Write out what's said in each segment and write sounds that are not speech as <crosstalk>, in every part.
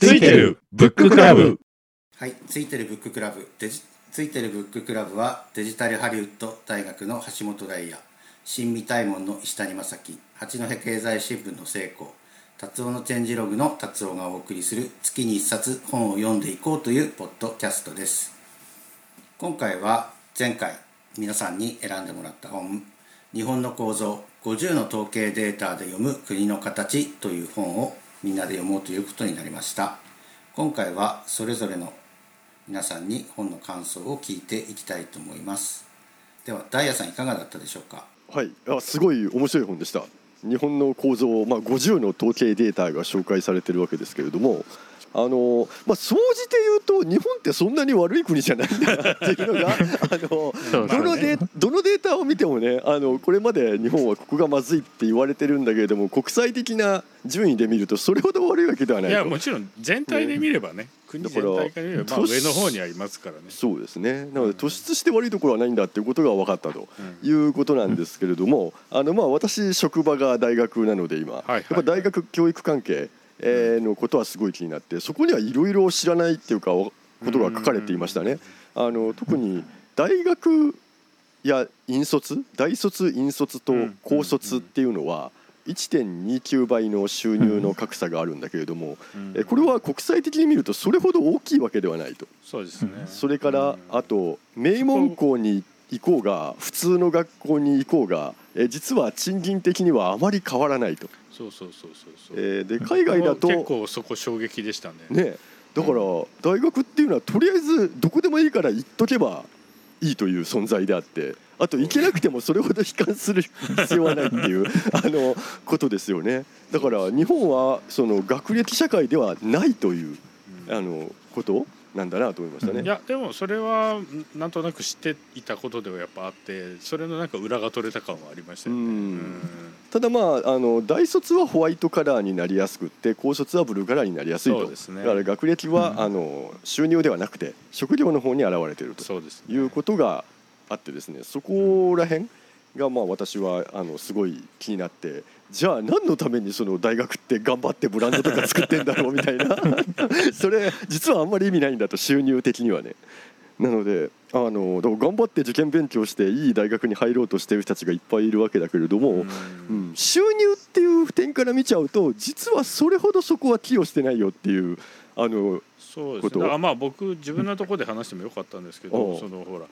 ついてるブッククラブ。はい、ついてるブッククラブ。デジついてるブッククラブはデジタルハリウッド大学の橋本大也。新未大門の石谷正樹。八戸経済新聞の聖子達夫のチェンジログの達夫がお送りする月に一冊本を読んでいこうというポッドキャストです。今回は前回皆さんに選んでもらった本「日本の構造50の統計データで読む国の形」という本をみんなで読もうということになりました。今回はそれぞれの皆さんに本の感想を聞いていきたいと思います。ではダイヤさんいかがだったでしょうか？はい、あすごい面白い本でした。日本の構造、まあ、50の統計データが紹介されてるわけですけれどもあの、まあ、総じて言うと日本ってそんなに悪い国じゃないんだなっていうのがあの <laughs> どのデどのデータを見てもねあのこれまで日本はここがまずいって言われてるんだけれども国際的な順位で見るとそれほど悪いわけではないいとやもちろん全体で見ればね国全体から見れば、上の方にありますからね。そうですね。なので突出して悪いところはないんだっていうことが分かったということなんですけれども、あのまあ私職場が大学なので今、はい。やっぱ大学教育関係えーのことはすごい気になってそこにはいろいろ知らないっていうかことが書かれていましたね。あの特に大学や引率大卒引率と高卒っていうのは1.29倍の収入の格差があるんだけれども、うんえこれは国際的に見るとそれほど大きいわけではないと。そうですねそれからうんあと名門校に行こうが普通の学校に行こうがえ実は賃金的にはあまり変わらないと。そうそうそうそうそう。えーで海外だと結構そこ衝撃でしたね。ねだから大学っていうのはとりあえずどこでもいいから行っとけばいいという存在であってあと行けなくてもそれほど悲観する <laughs> 必要はないっていうあのことですよね。だから日本はその学歴社会ではないというあのことなんだなと思いましたね。いやでもそれはんなんとなく知っていたことではやっぱあってそれのなんか裏が取れた感はありましたよね。うん。うん。ただまああの大卒はホワイトカラーになりやすくって高卒はブルーカラーになりやすいと。そうですね。だから学歴は、あの収入ではなくて職業の方に現れているとそうですね。いうことがあってですねそこら辺がまあ私はあのすごい気になってじゃあ何のためにその大学って頑張ってブランドとか作ってんだろうみたいな。<laughs> それ実はあんまり意味ないんだと収入的にはね。なのであの頑張って受験勉強していい大学に入ろうとしている人たちがいっぱいいるわけだけれども、うん。うん、収入っていう点から見ちゃうと実はそれほどそこは寄与してないよっていうあのそうですこと。ねだからまあ僕自分のところで話してもよかったんですけどそのほら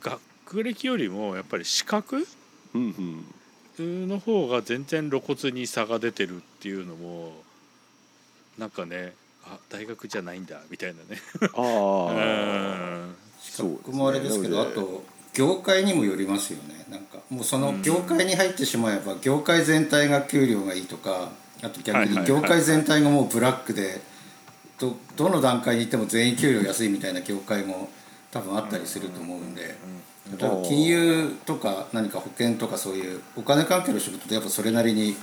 学歴よりもやっぱり資格うんうんの方が全然露骨に差が出てるっていうのもなんかねあ大学じゃないんだみたいなね。あ <laughs> うあ僕もあれですけどあと業界にもよりますよね。なんかもうその業界に入ってしまえば業界全体が給料がいいとかあと逆に業界全体がもうブラックでどどの段階に行っても全員給料安いみたいな業界も多分あったりすると思うんで。例えば金融とか何か保険とかそういうお金関係の仕事ってやっぱそれなりに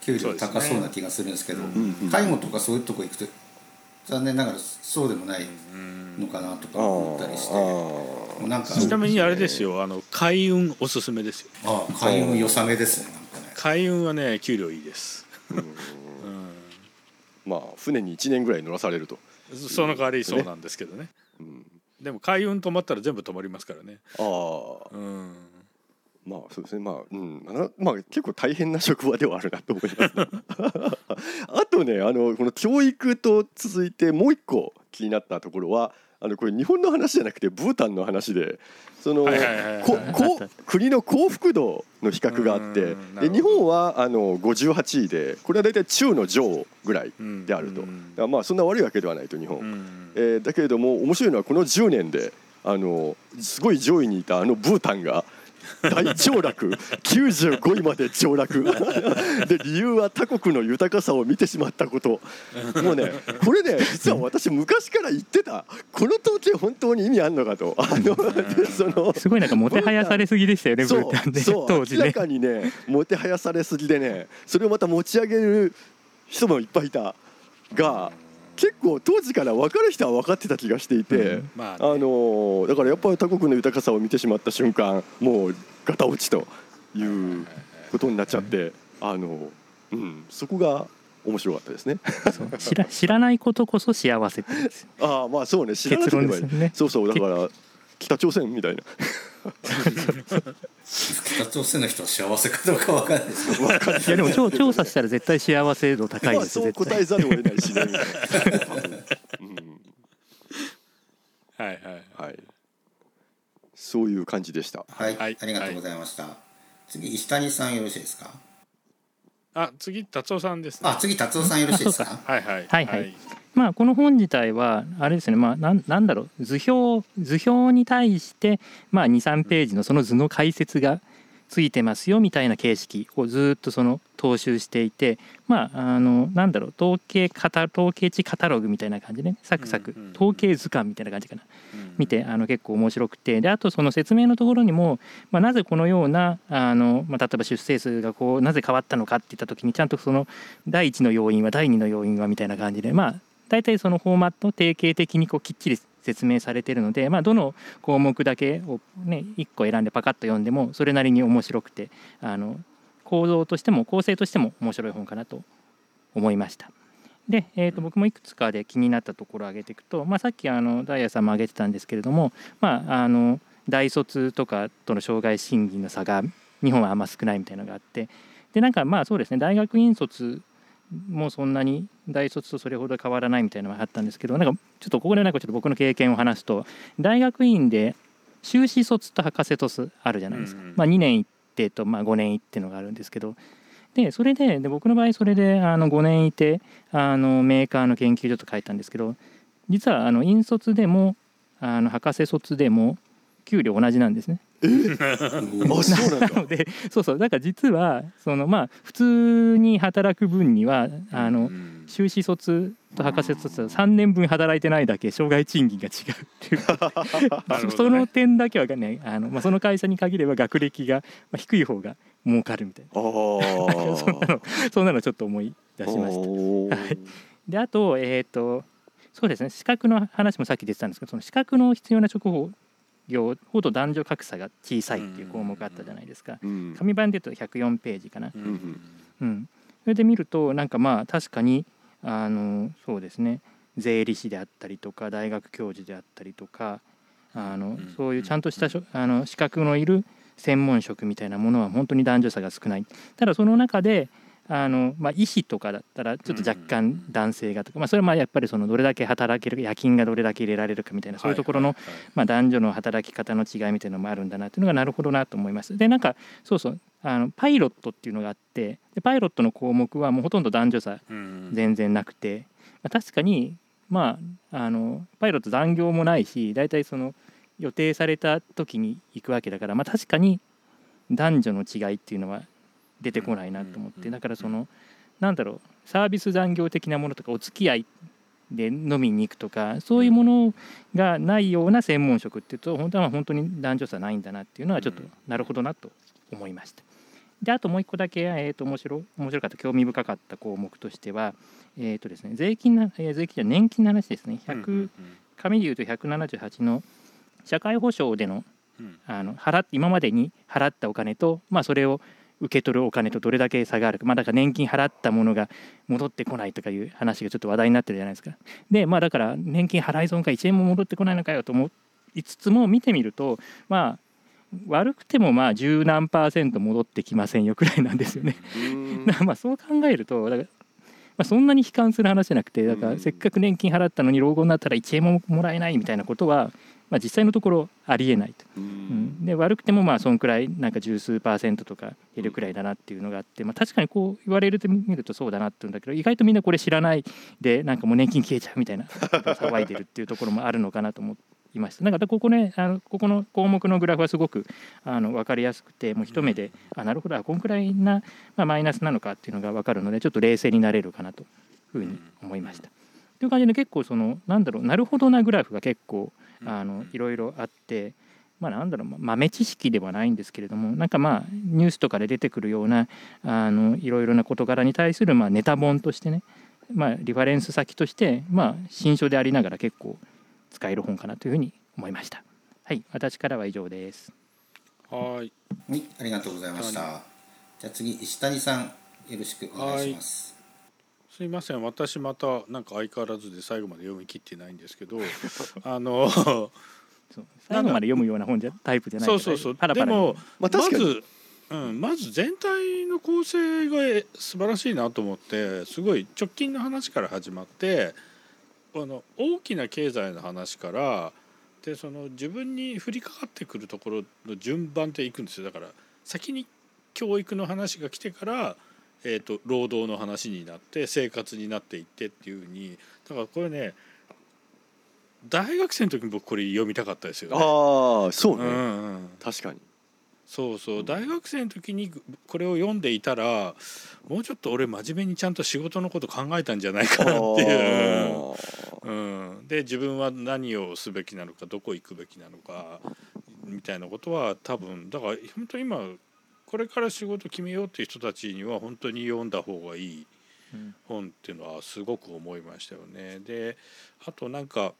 給料高そうな気がするんですけど介護とかそういうとこ行くと残念ながらそうでもないのかなとか思ったりして。あもうなんかちなみにあれですよ。あの海運おすすめですよ。ああ開運良さげですね。なんかね。海運はね給料いいです、まあ船に1年ぐらい乗らされると、うん、その代わりそうなんですけどね。うん、でも海運止まったら全部止まりますからね。ああ。うん。まあそうですね。まあうん。なまあ結構大変な職場ではあるなと思います、<laughs> ね、あとねあのこの教育と続いてもう一個気になったところはあのこれ日本の話じゃなくてブータンの話でその国の幸福度の比較があってで日本はあの58位でこれは大体中の上ぐらいであると、まあそんな悪いわけではないと日本、うんえーだけれども面白いのはこの10年であのすごい上位にいたあのブータンが大凋落95位まで凋落 <laughs> で理由は他国の豊かさを見てしまったこと。もうねこれね実は私昔から言ってた。この統計本当に意味あんのかと。あのそのすごいなんかもてはやされすぎでしたよねブそうータンでそう当時ね。明らかにねもてはやされすぎでねそれをまた持ち上げる人もいっぱいいたが結構当時から分かる人は分かってた気がしていて、うん。まあね。あのーだからやっぱり他国の豊かさを見てしまった瞬間もうガタ落ちということになっちゃって、あのうん、そこが面白かったですね。知ら知らないことこそ幸せ <laughs> ああまあそうね。知らな結ければい。いね。そうそう。だから <laughs> 北朝鮮みたいな <laughs> 北朝鮮の人は幸せかどうかわかんないですけど。いやでも調調査したら絶対幸せ度高いまあですそう答えざるを得ないしね。はいはい。はい。そういう感じでした。はい、はい。ありがとうございました、次石谷さんよろしいですか？あ次達夫さんですね。あ次達夫さんよろしいですか？<laughs> はいはい。はいはい。まあこの本自体はあれですねまあなんなんだろう図表図表に対してまあ23ページのその図の解説がついてますよみたいな形式をずっとその踏襲していてまああのなんだろう統計カタ統計値カタログみたいな感じでね。サクサク。うんうん統計図鑑みたいな感じかな。うん見てあの結構面白くて。であとその説明のところにも、まあ、なぜこのようなあの、まあ、例えば出生数がこうなぜ変わったのかっていった時にちゃんとその第1の要因は第2の要因はみたいな感じでまあ大体そのフォーマット定型的にこうきっちり説明されているので、まあ、どの項目だけを、ね、1個選んでパカッと読んでもそれなりに面白くてあの構造としても構成としても面白い本かなと思いました。で、えー、と僕もいくつかで気になったところを挙げていくと、まあ、さっきあのダイヤさんも挙げてたんですけれども、まあ、あの大卒とかとの障害審議の差が日本はあんま少ないみたいなのがあってでなんかまあそうですね大学院卒もそんなに大卒とそれほど変わらないみたいなのがあったんですけどなんかちょっとここでなんかちょっと僕の経験を話すと大学院で修士卒と博士卒あるじゃないですか、まあ、2年行ってと、まあ、5年行ってのがあるんですけど。でそれでで僕の場合それであの5年いてあのメーカーの研究所と書いたんですけど実はあの院卒でもあの博士卒でも給料同じなんですね。<laughs> あそうなのでそうそうだから実はそのまあ普通に働く分にはあのうん修士卒と博士卒は3年分働いてないだけ障害賃金が違うっていう。<laughs> その点だけはねあの、まあ、その会社に限れば学歴がまあ低い方が儲かるみたいな。<laughs> そんなのそんなのちょっと思い出しました。であとえっ、とそうですね資格の話もさっき出てたんですけどその資格の必要な職業ほど男女格差が小さいっていう項目あったじゃないですか。うん。紙版で言うと104ページかな。うんそれで見るとなんかまあ確かにあのそうですね。税理士であったりとか大学教授であったりとかあのうんそういうちゃんとしたあの資格のいる専門職みたいなものは本当に男女差が少ない。ただその中であの、まあ、医師とかだったらちょっと若干男性がとか、まあ、それはまあやっぱりそのどれだけ働ける夜勤がどれだけ入れられるかみたいなそういうところのまあ、男女の働き方の違いみたいなのもあるんだなっていうのがなるほどなと思います。でなんかそうそうあのパイロットっていうのがあってでパイロットの項目はもうほとんど男女差うん全然なくて、まあ、確かにまああのパイロット残業もないし大体その予定された時に行くわけだから、まあ、確かに男女の違いっていうのは出てこないなと思ってだからそのなんだろうサービス残業的なものとかお付き合いで飲みに行くとかそういうものがないような専門職っていうと本当は本当に男女差ないんだなっていうのはちょっとうん。なるほどなと思いました。であともう一個だけ、えー、と面白面白かった興味深かった項目としては、えーとですね、税金な、えー税金じゃ年金の話ですね。100、うんうん紙で言うと178の社会保障でのうん。あの払っ今までに払ったお金と、まあ、それを受け取るお金とどれだけ差があるか、まあ、だから年金払ったものが戻ってこないとかいう話がちょっと話題になってるじゃないですか。でまあだから年金払い損が1円も戻ってこないのかよと思いつつも見てみるとまあ悪くてもまあ十何パーセント戻ってきませんよくらいなんですよね。うんだからまあそう考えるとだから、まあ、そんなに悲観する話じゃなくてだかうんらせっかく年金払ったのに老後になったら1円ももらえないみたいなことは、まあ、実際のところありえないと。ううん。ん、で悪くてもまあそんくらいなんか十数パーセントとか減るくらいだなっていうのがあって、まあ、確かにこう言われると見るとそうだなって言うんだけど意外とみんなこれ知らないでなんかもう年金消えちゃうみたいな <laughs> 騒いでるっていうところもあるのかなと思いました。なんかここねあのここの項目のグラフはすごくあの分かりやすくてもう一目であなるほどあこんくらいな、まあ、マイナスなのかっていうのが分かるのでちょっと冷静になれるかなというふうに思いました。という感じで結構そのなんだろうなるほどなグラフが結構あのいろいろあって、まあ、なんだろうま豆知識ではないんですけれどもなんかまあニュースとかで出てくるようなあのいろいろな事柄に対するまあネタ本としてね、まあ、リファレンス先としてまあ新書でありながら結構使える本かなというふうに思いました。はい、私からは以上です。はいはい、ありがとうございました。じゃあ次石谷さんよろしくお願いします。すいません。私またなんか相変わらずで最後まで読み切ってないんですけど <laughs> あの最後まで読むような本じゃタイプじゃないそうそうそう。パラパラでもままあ確かに。ず、うん、まず全体の構成が素晴らしいなと思ってすごい直近の話から始まってあの大きな経済の話からでその自分に降りかかってくるところの順番でいくんですよ。だから先に教育の話が来てから、えー、と労働の話になって生活になっていってっていうふうにだからこれね大学生の時に僕これ読みたかったですよね。ああそうね、うんうん。確かに。そうそう。大学生の時にこれを読んでいたらもうちょっと俺真面目にちゃんと仕事のこと考えたんじゃないかなっていう、うん、で自分は何をすべきなのかどこ行くべきなのかみたいなことは多分だから本当に今これから仕事決めようっていう人たちには本当に読んだ方がいいうん本っていうのはすごく思いましたよね。であとなんか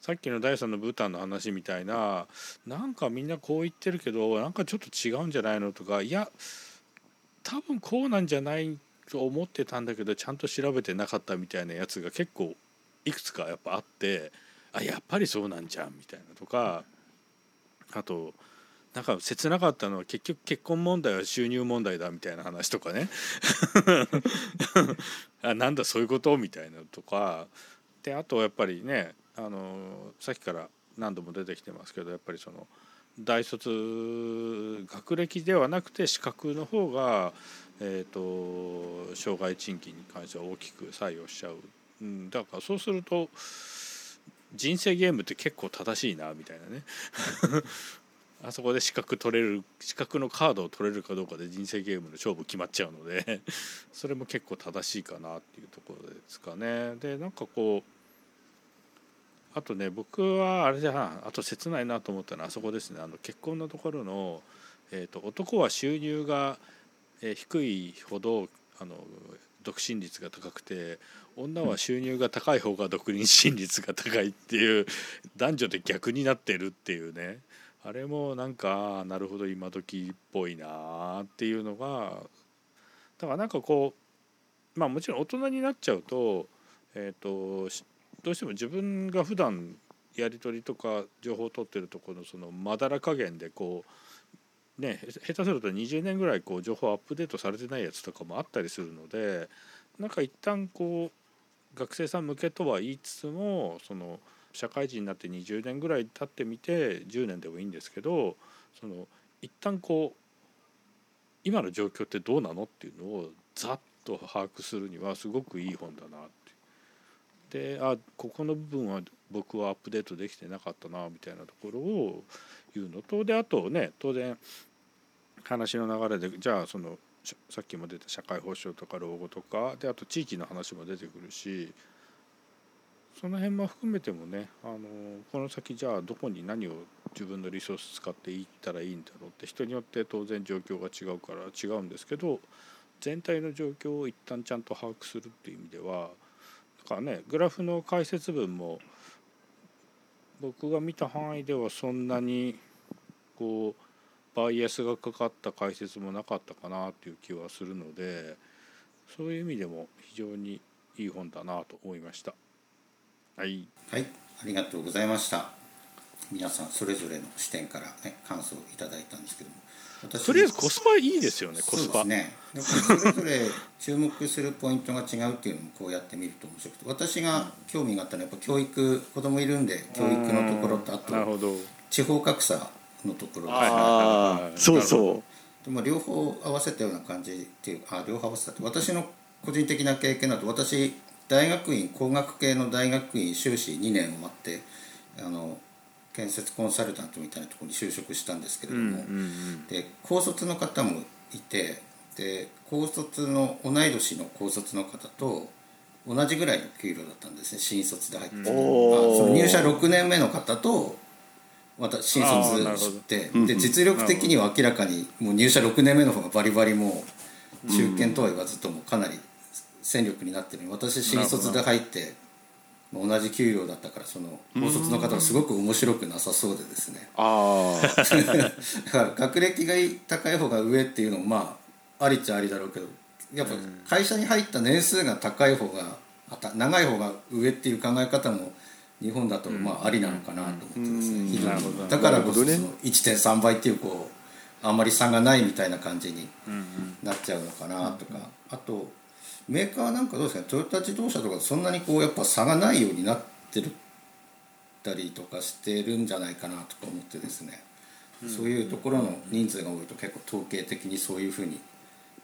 さっきの第3のブータンの話みたいななんかみんなこう言ってるけどなんかちょっと違うんじゃないのとかいや多分こうなんじゃないと思ってたんだけどちゃんと調べてなかったみたいなやつが結構いくつかやっぱあってあやっぱりそうなんじゃんみたいなとかあとなんか切なかったのは結局結婚問題は収入問題だみたいな話とかね。<laughs> あなんだそういうこと？みたいなとか。であとやっぱりねあのさっきから何度も出てきてますけどやっぱりその大卒学歴ではなくて資格の方が、えー、と障害賃金に関しては大きく採用しちゃう、うん、だからそうすると人生ゲームって結構正しいなみたいなね。あそこで資格取れる資格のカードを取れるかどうかで人生ゲームの勝負決まっちゃうので <laughs> それも結構正しいかなっていうところですかね。でなんかこうあとね僕はあれじゃなあと切ないなと思ったのはあそこですね。あの結婚のところの、えー、と男は収入が、低いほどあの独身率が高くて女は収入が高い方が独身率が高いっていう男女で逆になってるっていうね。あれもなんかなるほど今時っぽいなっていうのがだからなんかこうまあもちろん大人になっちゃうと,、えー、とどうしても自分が普段やり取りとか情報を取ってるところのそのまだら加減でこうね下手すると20年ぐらいこう情報アップデートされてないやつとかもあったりするのでなんか一旦こう学生さん向けとは言いつつもその社会人になって20年ぐらい経ってみて10年でもいいんですけどその一旦こう今の状況ってどうなのっていうのをざっと把握するにはすごくいい本だなって。であここの部分は僕はアップデートできてなかったなみたいなところを言うのとであとね当然話の流れでじゃあそのさっきも出た社会保障とか老後とかであと地域の話も出てくるしその辺も含めてもねあのこの先じゃあどこに何を自分のリソース使っていったらいいんだろうって人によって当然状況が違うから違うんですけど全体の状況を一旦ちゃんと把握するっていう意味ではだからねグラフの解説文も僕が見た範囲ではそんなにこうバイアスがかかった解説もなかったかなっていう気はするのでそういう意味でも非常にいい本だなと思いました。はい、はい、ありがとうございました。皆さんそれぞれの視点からね感想をいただいたんですけども、私とりあえずコスパいいですよねコスパ。そうですね。でそれぞれ注目するポイントが違うっていうのもこうやってみると面白くて、私が興味があったのはやっぱ教育子供いるんで教育のところとあとなるほど。地方格差のところですね。ああそうそうでも両方合わせたような感じっていうあ両方合わせたって私の個人的な経験だと私大学院工学系の大学院修士2年を待ってあの建設コンサルタントみたいなところに就職したんですけれども、で高卒の方もいてで高卒の同い年の高卒の方と同じぐらいの給料だったんですね新卒で入ってあその入社6年目の方とまた新卒してで実力的には明らかにもう入社6年目の方がバリバリもう中堅とは言わずともかなり戦力になってるのに私新卒で入ってまあ同じ給料だったからその高卒の方はすごく面白くなさそうでですね。ああ <laughs> だから学歴が高い方が上っていうのもまあありっちゃありだろうけどやっぱ会社に入った年数が高い方があた長い方が上っていう考え方も日本だとまあありなのかなと思ってですうん。ねだからこそなるほどね。その1.3倍っていうこうあんまり差がないみたいな感じになっちゃうのかなとか。あとメーカーなんかどうですか？ねトヨタ自動車とかそんなにこうやっぱ差がないようになってるたりとかしてるんじゃないかなとか思ってですね。そういうところの人数が多いと結構統計的にそういうふうに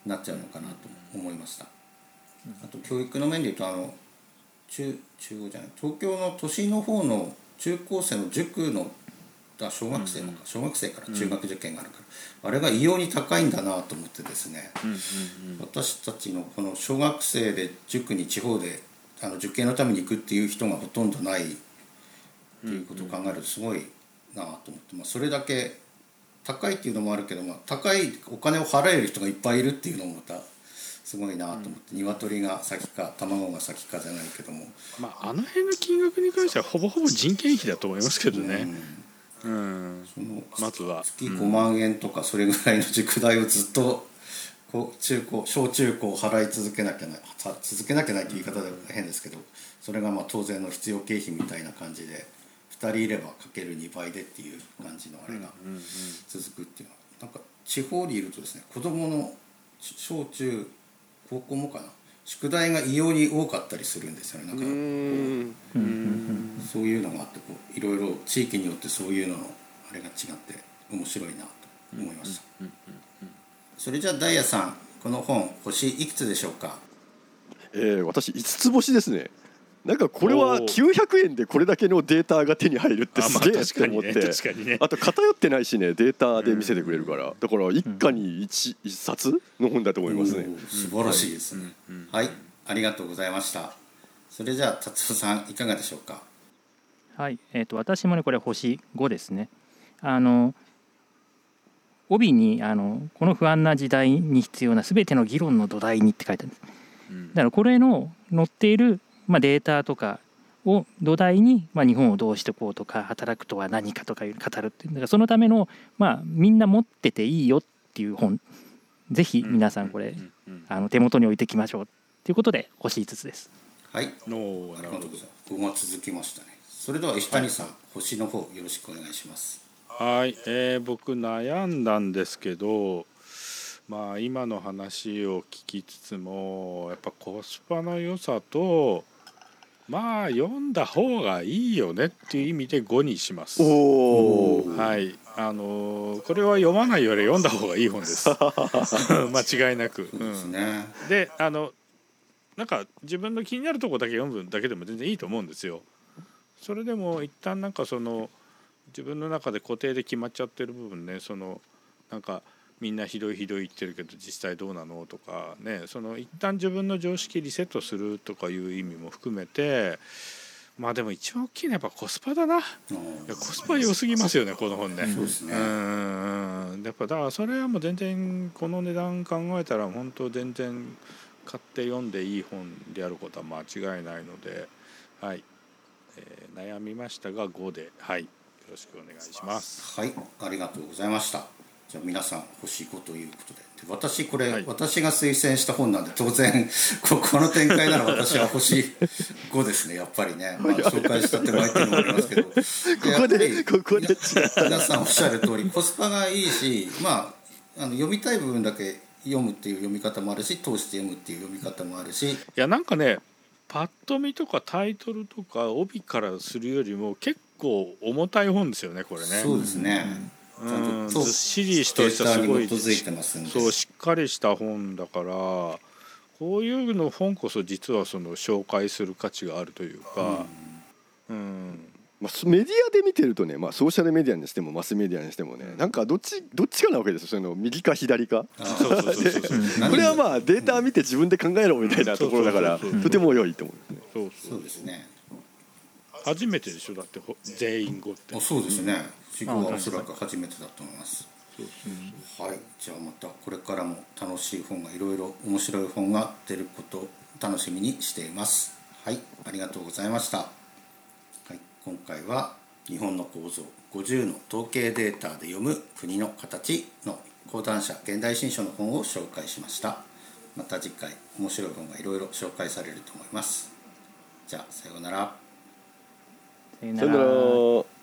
なっちゃうのかなと思いました。あと教育の面でいうとあの中中央じゃない東京の都心の方の中高生の塾のあ小学生のか小学生から中学受験があるから、あれが異様に高いんだなと思ってですね、私たちのこの小学生で塾に地方であの受験のために行くっていう人がほとんどないっていうことを考えるとすごいなと思って、まあ、それだけ高いっていうのもあるけど、まあ、高いお金を払える人がいっぱいいるっていうのもまたすごいなと思って、鶏が先か卵が先かじゃないけども、まああの辺の金額に関してはほぼほぼ人件費だと思いますけどね。うんそのまずは月5万円とかそれぐらいの塾代をずっとこう中高小中高払い続けなきゃなさ続けなきゃないって言い方では変ですけどそれがまあ当然の必要経費みたいな感じで2人いればかける2倍でっていう感じのあれが続くっていうのはなんか地方にいるとですね子供の小中高校もかな宿題が異様に多かったりするんですよねなんかこうそういうのがあってこういろいろ地域によってそういうののあれが違って面白いなと思いました。それじゃあダイヤさんこの本星いくつでしょうか？えー、私5つ星ですねなんかこれはおー。900円でこれだけのデータが手に入るってすげえって思って、あと偏ってないしねデータで見せてくれるから、だから一家に一一冊の本だと思いますね、素晴らしいです。ねはい。ありがとうございました。それじゃあ達夫さんいかがでしょうか？はい、えー、と私もねこれ星5ですね。あの帯にあの「この不安な時代に必要な全ての議論の土台に」って書いてあるんです。うん。だからこれの載っている、まあ、データとかを土台に、まあ、日本をどうしてこうとか働くとは何かとかいう語るっていうだからそのための、まあ、みんな持ってていいよっていう本。ぜひ皆さんこれ、あの手元に置いていきましょうということで星5つです。はい。のなるほど。ありがとうございます5が続きましたね。それでは石谷さん、星の方よろしくお願いします。はい、えー僕悩んだんですけどまあ今の話を聞きつつもやっぱコスパの良さとまあ読んだ方がいいよねっていう意味で5にします。おおはい、あのーこれは読まないより読んだ方がいい本です。<laughs> 間違いなく。そうんね、であのなんか自分の気になるとこだけ読むだけでも全然いいと思うんですよ。それでも一旦なんかその自分の中で固定で決まっちゃってる部分ねそのなんかみんなひどいひどい言ってるけど実際どうなの？とかねその一旦自分の常識リセットするとかいう意味も含めてまあでも一番大きいのはやっぱコスパだな。コスパ良すぎますよねこの本ね。そうですねうんうんやっぱだからそれはもう全然この値段考えたら本当全然買って読んでいい本であることは間違いないので、はいえー悩みましたが5で、はい、よろしくお願いします。はい、ありがとうございました。じゃあ皆さん星5ということで、で私これ、はい。私が推薦した本なんで当然 <laughs> ここの展開なら私は星5ですねやっぱりね、まあ、紹介したっていうのもありますけど。こ <laughs> ここでここで違皆さんおっしゃる通りコスパがいいしまああの読みたい部分だけ読むっていう読み方もあるし通して読むっていう読み方もあるし。いやなんかねパッと見とかタイトルとか帯からするよりも結構重たい本ですよねこれね。そうですね、ちゃう。んずっしりとしたすごいそうしっかりした本だからこういうの本こそ実はその紹介する価値があるというか、うん。まあ、メディアで見てるとね、まあ、ソーシャルメディアにしてもマスメディアにしてもねなんかどっちどっちかなわけですよ。その右か左か。これはまあデータ見て自分で考えろみたいなところだからとても良いと思うんですね。そうそそううですね初めてでしょ？だってほ全員語って。あそうですね。死後はおそらく初めてだと思います。はい。じゃあまたこれからも楽しい本がいろいろ面白い本が出ることを楽しみにしています。はい。ありがとうございました、はい、今回は日本の構造50の統計データで読む国の形の講談社現代新書の本を紹介しました。また次回面白い本がいろいろ紹介されると思います。じゃあさようならさよさよなら